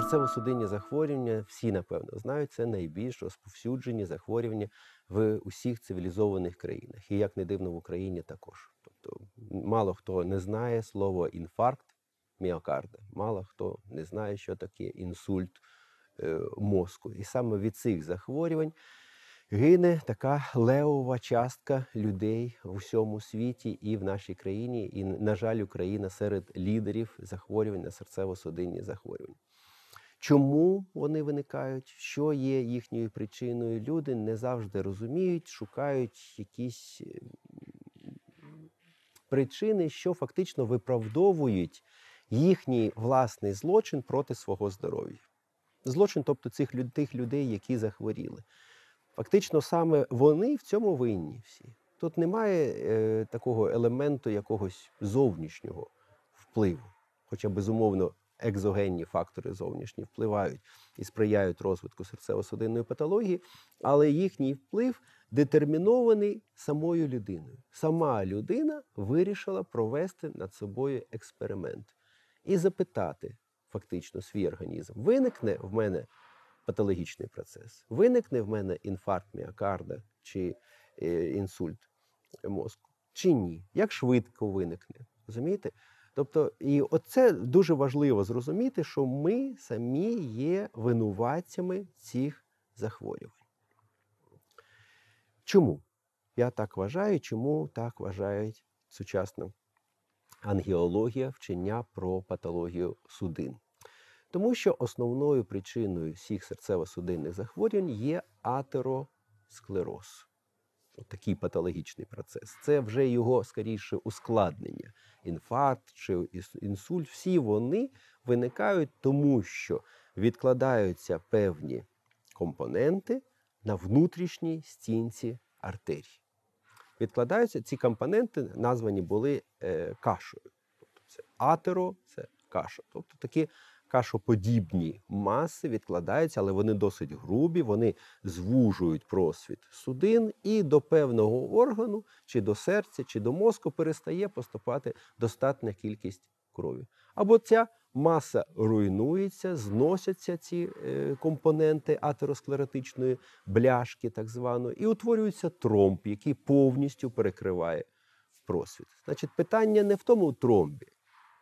Серцево-судинні захворювання, всі напевно знають, це найбільш розповсюджені захворювання в усіх цивілізованих країнах. І як не дивно в Україні також. Тобто, мало хто не знає слово інфаркт міокарда, мало хто не знає, що таке інсульт е, мозку. І саме від цих захворювань гине така левова частка людей в усьому світі і в нашій країні. І, на жаль, Україна серед лідерів захворювань на серцево-судинні захворювання. Чому вони виникають, що є їхньою причиною? Люди не завжди розуміють, шукають якісь причини, що фактично виправдовують їхній власний злочин проти свого здоров'я. Злочин, тобто цих тих людей, які захворіли. Фактично, саме вони в цьому винні всі. Тут немає е, такого елементу якогось зовнішнього впливу. Хоча, безумовно, екзогенні фактори зовнішні впливають і сприяють розвитку серцево-судинної патології, але їхній вплив детермінований самою людиною. Сама людина вирішила провести над собою експеримент і запитати фактично свій організм: виникне в мене патологічний процес, виникне в мене інфаркт міокарда чи е, інсульт мозку, чи ні? Як швидко виникне? Розумієте? Тобто, і оце дуже важливо зрозуміти, що ми самі є винуватцями цих захворювань. Чому? Я так вважаю, чому так вважають сучасна ангіологія вчення про патологію судин? Тому що основною причиною всіх серцево-судинних захворювань є атеросклероз. Такий патологічний процес. Це вже його скоріше ускладнення. Інфаркт чи інсульт, всі вони виникають тому, що відкладаються певні компоненти на внутрішній стінці артерій. Відкладаються ці компоненти, названі були е, кашею. Тобто це атеро, це каша. Тобто такі кашоподібні маси відкладаються, але вони досить грубі, вони звужують просвіт судин і до певного органу, чи до серця, чи до мозку перестає поступати достатня кількість крові. Або ця маса руйнується, зносяться ці е, компоненти атеросклеротичної бляшки, так званої, і утворюється тромб, який повністю перекриває просвіт. Значить, питання не в тому тромбі,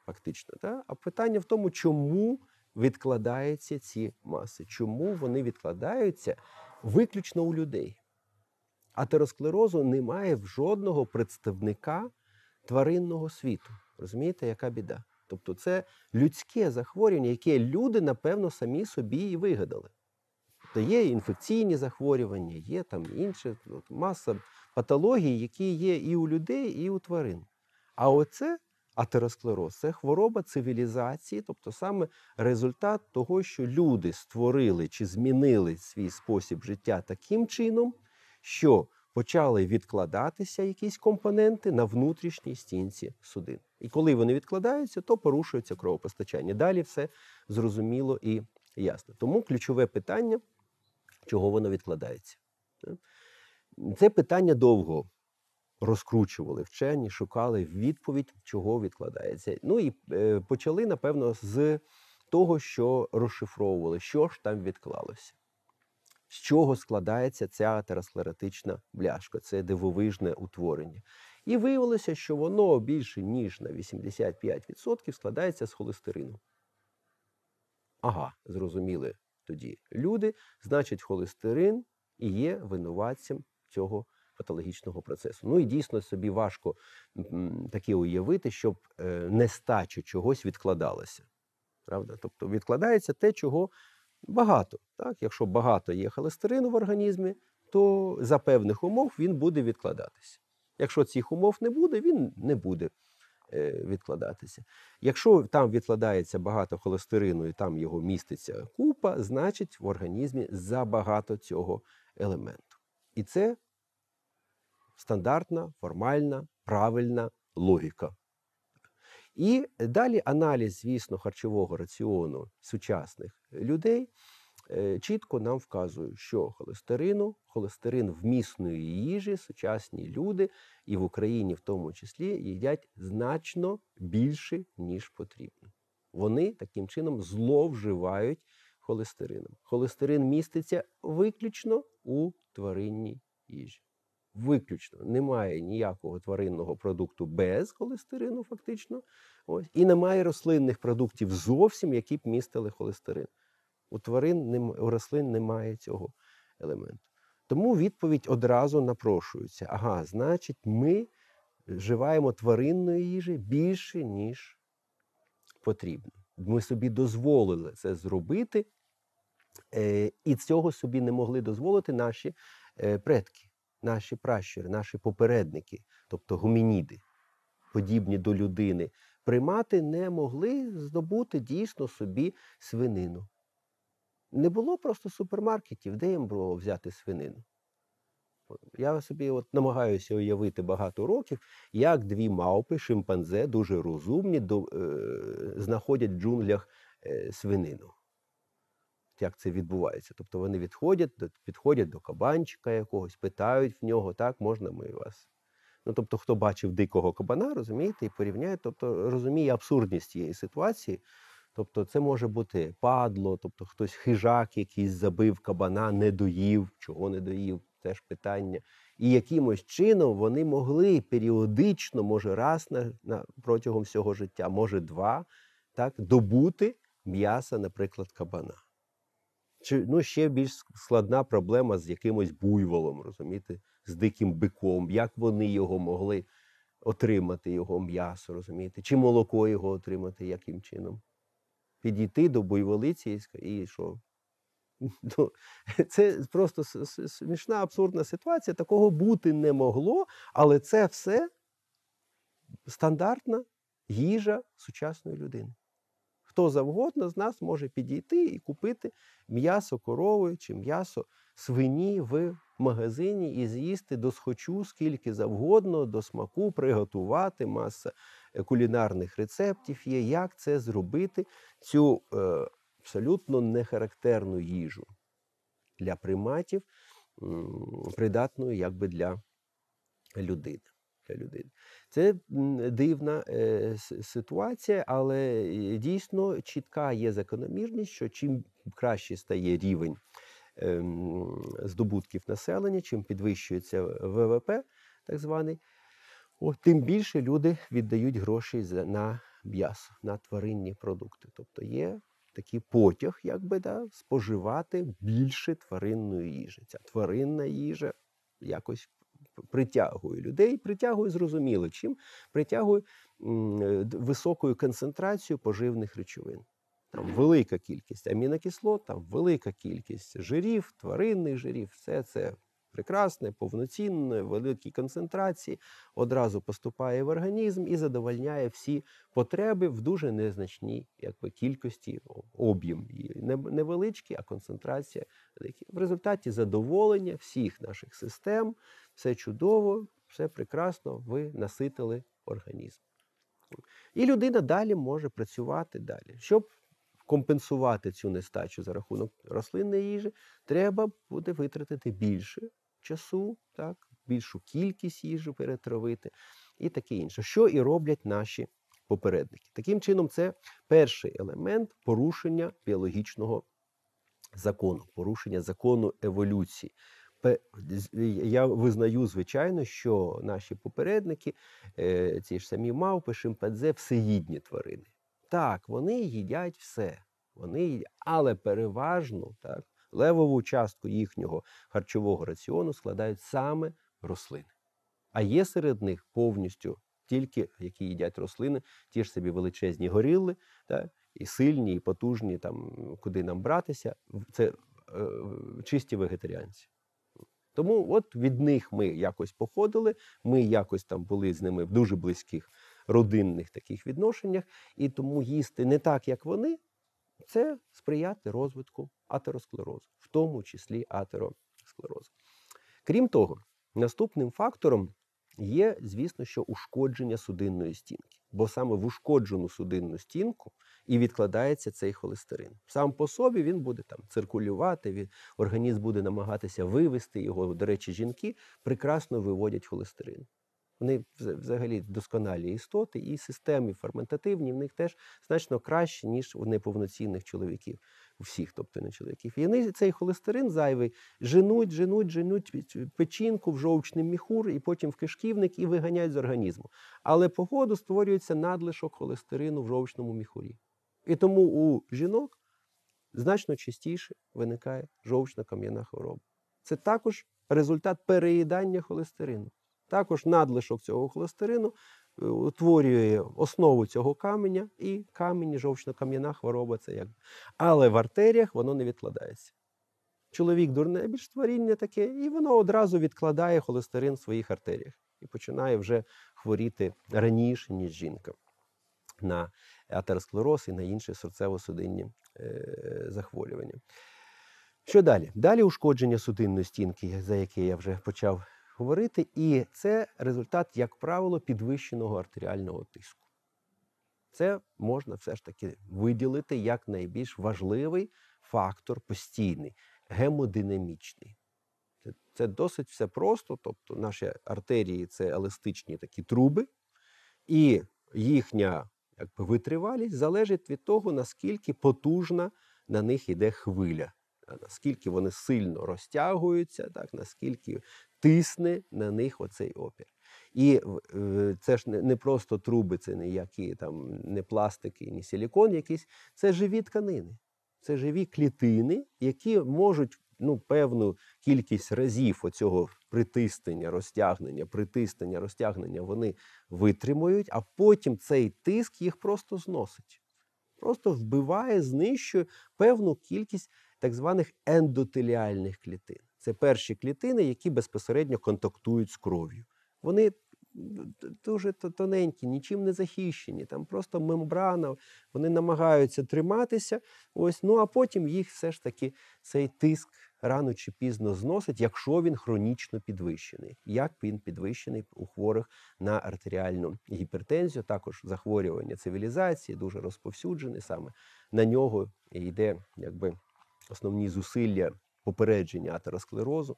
фактично, та? а питання в тому, чому відкладаються ці маси, чому вони відкладаються виключно у людей. Атеросклерозу немає в жодного представника тваринного світу. Розумієте, яка біда? Тобто це людське захворювання, яке люди, напевно, самі собі і вигадали. Тобто є інфекційні захворювання, є там інші, от маса патологій, які є і у людей, і у тварин. А оце атеросклероз це хвороба цивілізації, тобто саме результат того, що люди створили чи змінили свій спосіб життя таким чином, що почали відкладатися якісь компоненти на внутрішній стінці судин. І коли вони відкладаються, то порушується кровопостачання. Далі все зрозуміло і ясно. Тому ключове питання, чого воно відкладається. Це питання довго розкручували вчені, шукали відповідь, чого відкладається. Ну і е, почали, напевно, з того, що розшифровували, що ж там відклалося. З чого складається ця атеросклеротична бляшка, це дивовижне утворення. І виявилося, що воно більше ніж на 85% складається з холестерину. Ага, зрозуміли тоді люди. Значить, холестерин і є винуватцем цього патологічного процесу. Ну і дійсно собі важко таке уявити, щоб е, нестачу чогось відкладалося. Правда? Тобто відкладається те, чого багато. Так? Якщо багато є холестерину в організмі, то за певних умов він буде відкладатися. Якщо цих умов не буде, він не буде е, відкладатися. Якщо там відкладається багато холестерину і там його міститься купа, значить в організмі забагато цього елементу. І це стандартна, формальна, правильна логіка. І далі аналіз, звісно, харчового раціону сучасних людей е, чітко нам вказує, що холестерину, холестерин вмісної їжі сучасні люди і в Україні в тому числі їдять значно більше, ніж потрібно. Вони таким чином зловживають холестерином. Холестерин міститься виключно у тваринній їжі. Виключно немає ніякого тваринного продукту без холестерину, фактично. Ось. І немає рослинних продуктів зовсім, які б містили холестерин. У тварин у рослин немає цього елементу. Тому відповідь одразу напрошується. Ага, значить, ми вживаємо тваринної їжі більше, ніж потрібно. Ми собі дозволили це зробити, е, і цього собі не могли дозволити наші е, предки, наші пращури, наші попередники, тобто гумініди, подібні до людини. Примати не могли здобути дійсно собі свинину. Не було просто супермаркетів, де їм було взяти свинину. Я собі от намагаюся уявити багато років, як дві мавпи, шимпанзе, дуже розумні, до, е, знаходять в джунглях е, свинину. Як це відбувається? Тобто вони відходять, підходять до кабанчика якогось, питають в нього, так, можна ми вас. Ну, тобто, хто бачив дикого кабана, розумієте, і порівняє, тобто розуміє абсурдність цієї ситуації. Тобто, це може бути падло, тобто хтось хижак, якийсь забив кабана, не доїв, чого не доїв теж питання. І якимось чином вони могли періодично, може, раз на, на протягом всього життя, може два, так, добути м'яса, наприклад, кабана. Чи ну, ще більш складна проблема з якимось буйволом, розумієте, з диким биком, як вони його могли отримати, його м'ясо, розумієте, чи молоко його отримати, яким чином? Підійти до буйволиці і що? Ну, Це просто смішна, абсурдна ситуація. Такого бути не могло, але це все стандартна їжа сучасної людини. Хто завгодно з нас може підійти і купити м'ясо корови чи м'ясо свині в магазині і з'їсти до схочу, скільки завгодно, до смаку, приготувати. Маса е, кулінарних рецептів є, як це зробити, цю е, абсолютно нехарактерну їжу для приматів, придатною якби для людини. Для людини. Це дивна е, ситуація, але е, дійсно чітка є закономірність, що чим краще стає рівень е, здобутків населення, чим підвищується ВВП, так званий, о, тим більше люди віддають гроші на м'ясо, на тваринні продукти. Тобто є такий потяг, якби да, споживати більше тваринної їжі. Ця тваринна їжа якось притягує людей, притягує зрозуміло, чим притягує високою концентрацією поживних речовин. Там велика кількість амінокислот, там велика кількість жирів, тваринних жирів, все це прекрасне, повноцінне, великій концентрації, одразу поступає в організм і задовольняє всі потреби в дуже незначній якби, кількості об'єм невеличкий, а концентрація велика. В результаті задоволення всіх наших систем, все чудово, все прекрасно, ви наситили організм. І людина далі може працювати далі. Щоб компенсувати цю нестачу за рахунок рослинної їжі, треба буде витратити більше часу, так, більшу кількість їжі перетравити і таке інше, що і роблять наші попередники. Таким чином, це перший елемент порушення біологічного закону, порушення закону еволюції. Я визнаю, звичайно, що наші попередники, е, ці ж самі мавпи, шимпанзе, всеїдні тварини. Так, вони їдять все, вони їдять, але переважно так, левову частку їхнього харчового раціону складають саме рослини. А є серед них повністю тільки які їдять рослини, ті ж собі величезні горілли, так, і сильні, і потужні, там, куди нам братися, це е, чисті вегетаріанці. Тому от від них ми якось походили, ми якось там були з ними в дуже близьких родинних таких відношеннях, і тому їсти не так, як вони, це сприяти розвитку атеросклерозу, в тому числі атеросклерозу. Крім того, наступним фактором є, звісно, що ушкодження судинної стінки, бо саме в ушкоджену судинну стінку і відкладається цей холестерин. Сам по собі він буде там циркулювати, він, організм буде намагатися вивести його. До речі, жінки прекрасно виводять холестерин. Вони взагалі досконалі істоти, і системи ферментативні в них теж значно краще, ніж у неповноцінних чоловіків, у всіх, тобто не чоловіків. І вони цей холестерин зайвий женуть, женуть, женуть печінку в жовчний міхур і потім в кишківник і виганяють з організму. Але по ходу створюється надлишок холестерину в жовчному міхурі. І тому у жінок значно частіше виникає жовчно-кам'яна хвороба. Це також результат переїдання холестерину. Також надлишок цього холестерину е, утворює основу цього каменя, і камінь, жовчно-кам'яна хвороба це як. Але в артеріях воно не відкладається. Чоловік дурне більш творіння таке, і воно одразу відкладає холестерин в своїх артеріях і починає вже хворіти раніше, ніж жінка на атеросклероз і на інші серцево-судинні е, захворювання. Що далі? Далі ушкодження судинної стінки, за яке я вже почав говорити, і це результат, як правило, підвищеного артеріального тиску. Це можна все ж таки виділити як найбільш важливий фактор постійний, гемодинамічний. Це, це досить все просто. Тобто наші артерії це еластичні такі труби, і їхня якби, витривалість залежить від того, наскільки потужна на них йде хвиля, наскільки вони сильно розтягуються, так, наскільки тисне на них оцей опір. І е, це ж не, просто труби, це не які там не пластики, не силікон якийсь, це живі тканини. Це живі клітини, які можуть ну, певну кількість разів оцього притиснення, розтягнення, притиснення, розтягнення вони витримують, а потім цей тиск їх просто зносить. Просто вбиває, знищує певну кількість так званих ендотеліальних клітин. Це перші клітини, які безпосередньо контактують з кров'ю. Вони дуже тоненькі, нічим не захищені, там просто мембрана, вони намагаються триматися. Ось, ну а потім їх все ж таки цей тиск рано чи пізно зносить, якщо він хронічно підвищений. Як він підвищений у хворих на артеріальну гіпертензію, також захворювання цивілізації, дуже розповсюджене саме на нього йде якби основні зусилля попередження атеросклерозу,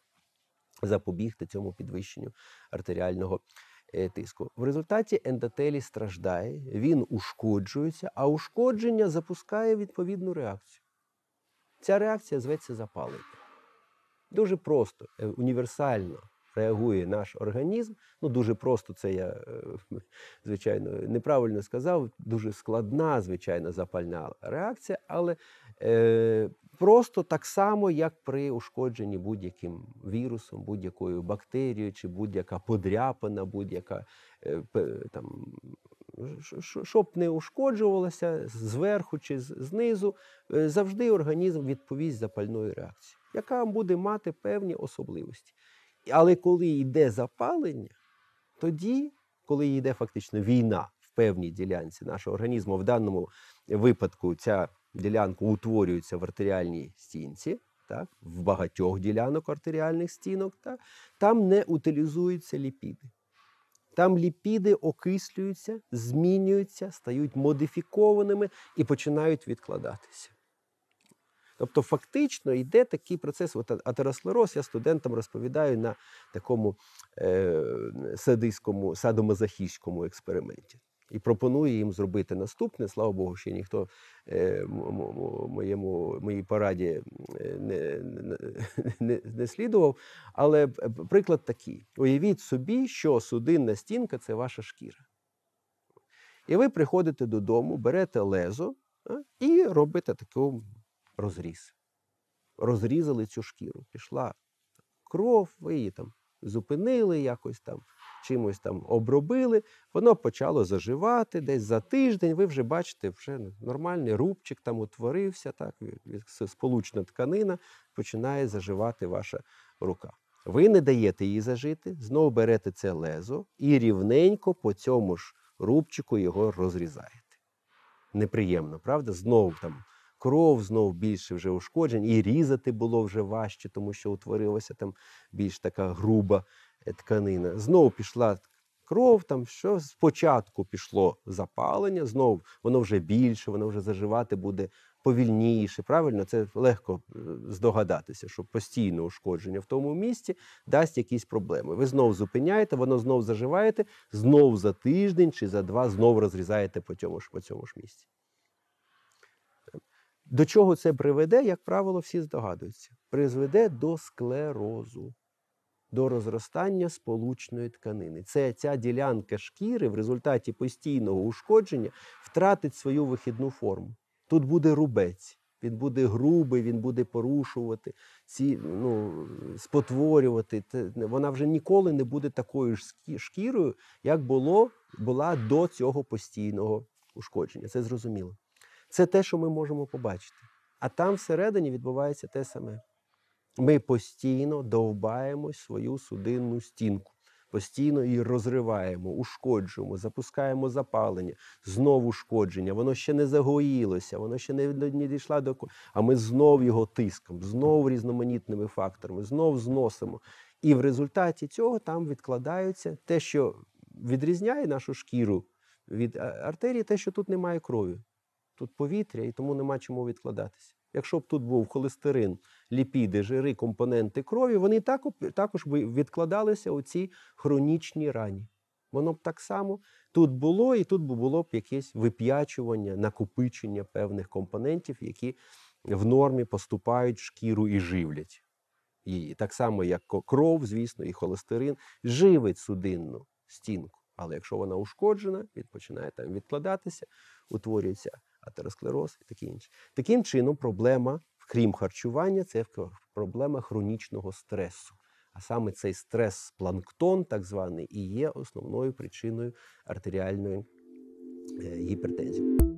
запобігти цьому підвищенню артеріального е, тиску. В результаті ендотелій страждає, він ушкоджується, а ушкодження запускає відповідну реакцію. Ця реакція зветься запалення. Дуже просто, е, універсально реагує наш організм. Ну, дуже просто, це я, е, звичайно, неправильно сказав. Дуже складна, звичайно, запальна реакція, але просто так само, як при ушкодженні будь-яким вірусом, будь-якою бактерією, чи будь-яка подряпина, будь-яка е, там. Щоб не ушкоджувалося зверху чи знизу, е, завжди організм відповість запальною реакцією, яка буде мати певні особливості. Але коли йде запалення, тоді, коли йде фактично війна в певній ділянці нашого організму, в даному випадку ця ділянка утворюється в артеріальній стінці, так, в багатьох ділянок артеріальних стінок, так, там не утилізуються ліпіди. Там ліпіди окислюються, змінюються, стають модифікованими і починають відкладатися. Тобто, фактично йде такий процес. От атеросклероз я студентам розповідаю на такому е, садистському, садомазохістському експерименті. І пропоную їм зробити наступне. Слава Богу, ще ніхто е, моєму, моїй пораді е, не, не, не, слідував. Але приклад такий: уявіть собі, що судинна стінка це ваша шкіра. І ви приходите додому, берете лезо і робите такий розріз. Розрізали цю шкіру. Пішла кров, ви її там зупинили, якось там чимось там обробили. Воно почало заживати десь за тиждень. Ви вже бачите, вже нормальний рубчик там утворився, так, сполучна тканина починає заживати ваша рука. Ви не даєте їй зажити, знову берете це лезо і рівненько по цьому ж рубчику його розрізаєте. Неприємно, правда? Знову там кров, знов більше вже ушкоджень, і різати було вже важче, тому що утворилася там більш така груба тканина. Знову пішла кров, там що спочатку пішло запалення, знову воно вже більше, воно вже заживати буде повільніше. Правильно, це легко е, здогадатися, що постійне ушкодження в тому місці дасть якісь проблеми. Ви знову зупиняєте, воно знову заживаєте, знову за тиждень чи за два знову розрізаєте по цьому ж по цьому ж місці. До чого це приведе, як правило, всі здогадуються. Призведе до склерозу, до розростання сполучної тканини. Це ця ділянка шкіри в результаті постійного ушкодження втратить свою вихідну форму. Тут буде рубець. Він буде грубий, він буде порушувати, ці, ну, спотворювати. Вона вже ніколи не буде такою ж шкірою, як було, була до цього постійного ушкодження. Це зрозуміло. Це те, що ми можемо побачити. А там всередині відбувається те саме. Ми постійно довбаємо свою судинну стінку, постійно її розриваємо, ушкоджуємо, запускаємо запалення, знову ушкодження. Воно ще не загоїлося, воно ще не, не дійшла до а ми знов його тиском, знов різноманітними факторами, знов зносимо. І в результаті цього там відкладаються те, що відрізняє нашу шкіру від артерії, те, що тут немає крові. Тут повітря, і тому нема чому відкладатися. Якщо б тут був холестерин, ліпіди, жири, компоненти крові, вони також би відкладалися у цій хронічній рані. Воно б так само тут було, і тут було б якесь вип'ячування, накопичення певних компонентів, які в нормі поступають в шкіру і живлять її. Так само, як кров, звісно, і холестерин живить судинну стінку. Але якщо вона ушкоджена, він починає там відкладатися, утворюється атеросклероз і таке інше. Таким чином, проблема, крім харчування, це проблема хронічного стресу. А саме цей стрес-планктон, так званий, і є основною причиною артеріальної е, гіпертензії.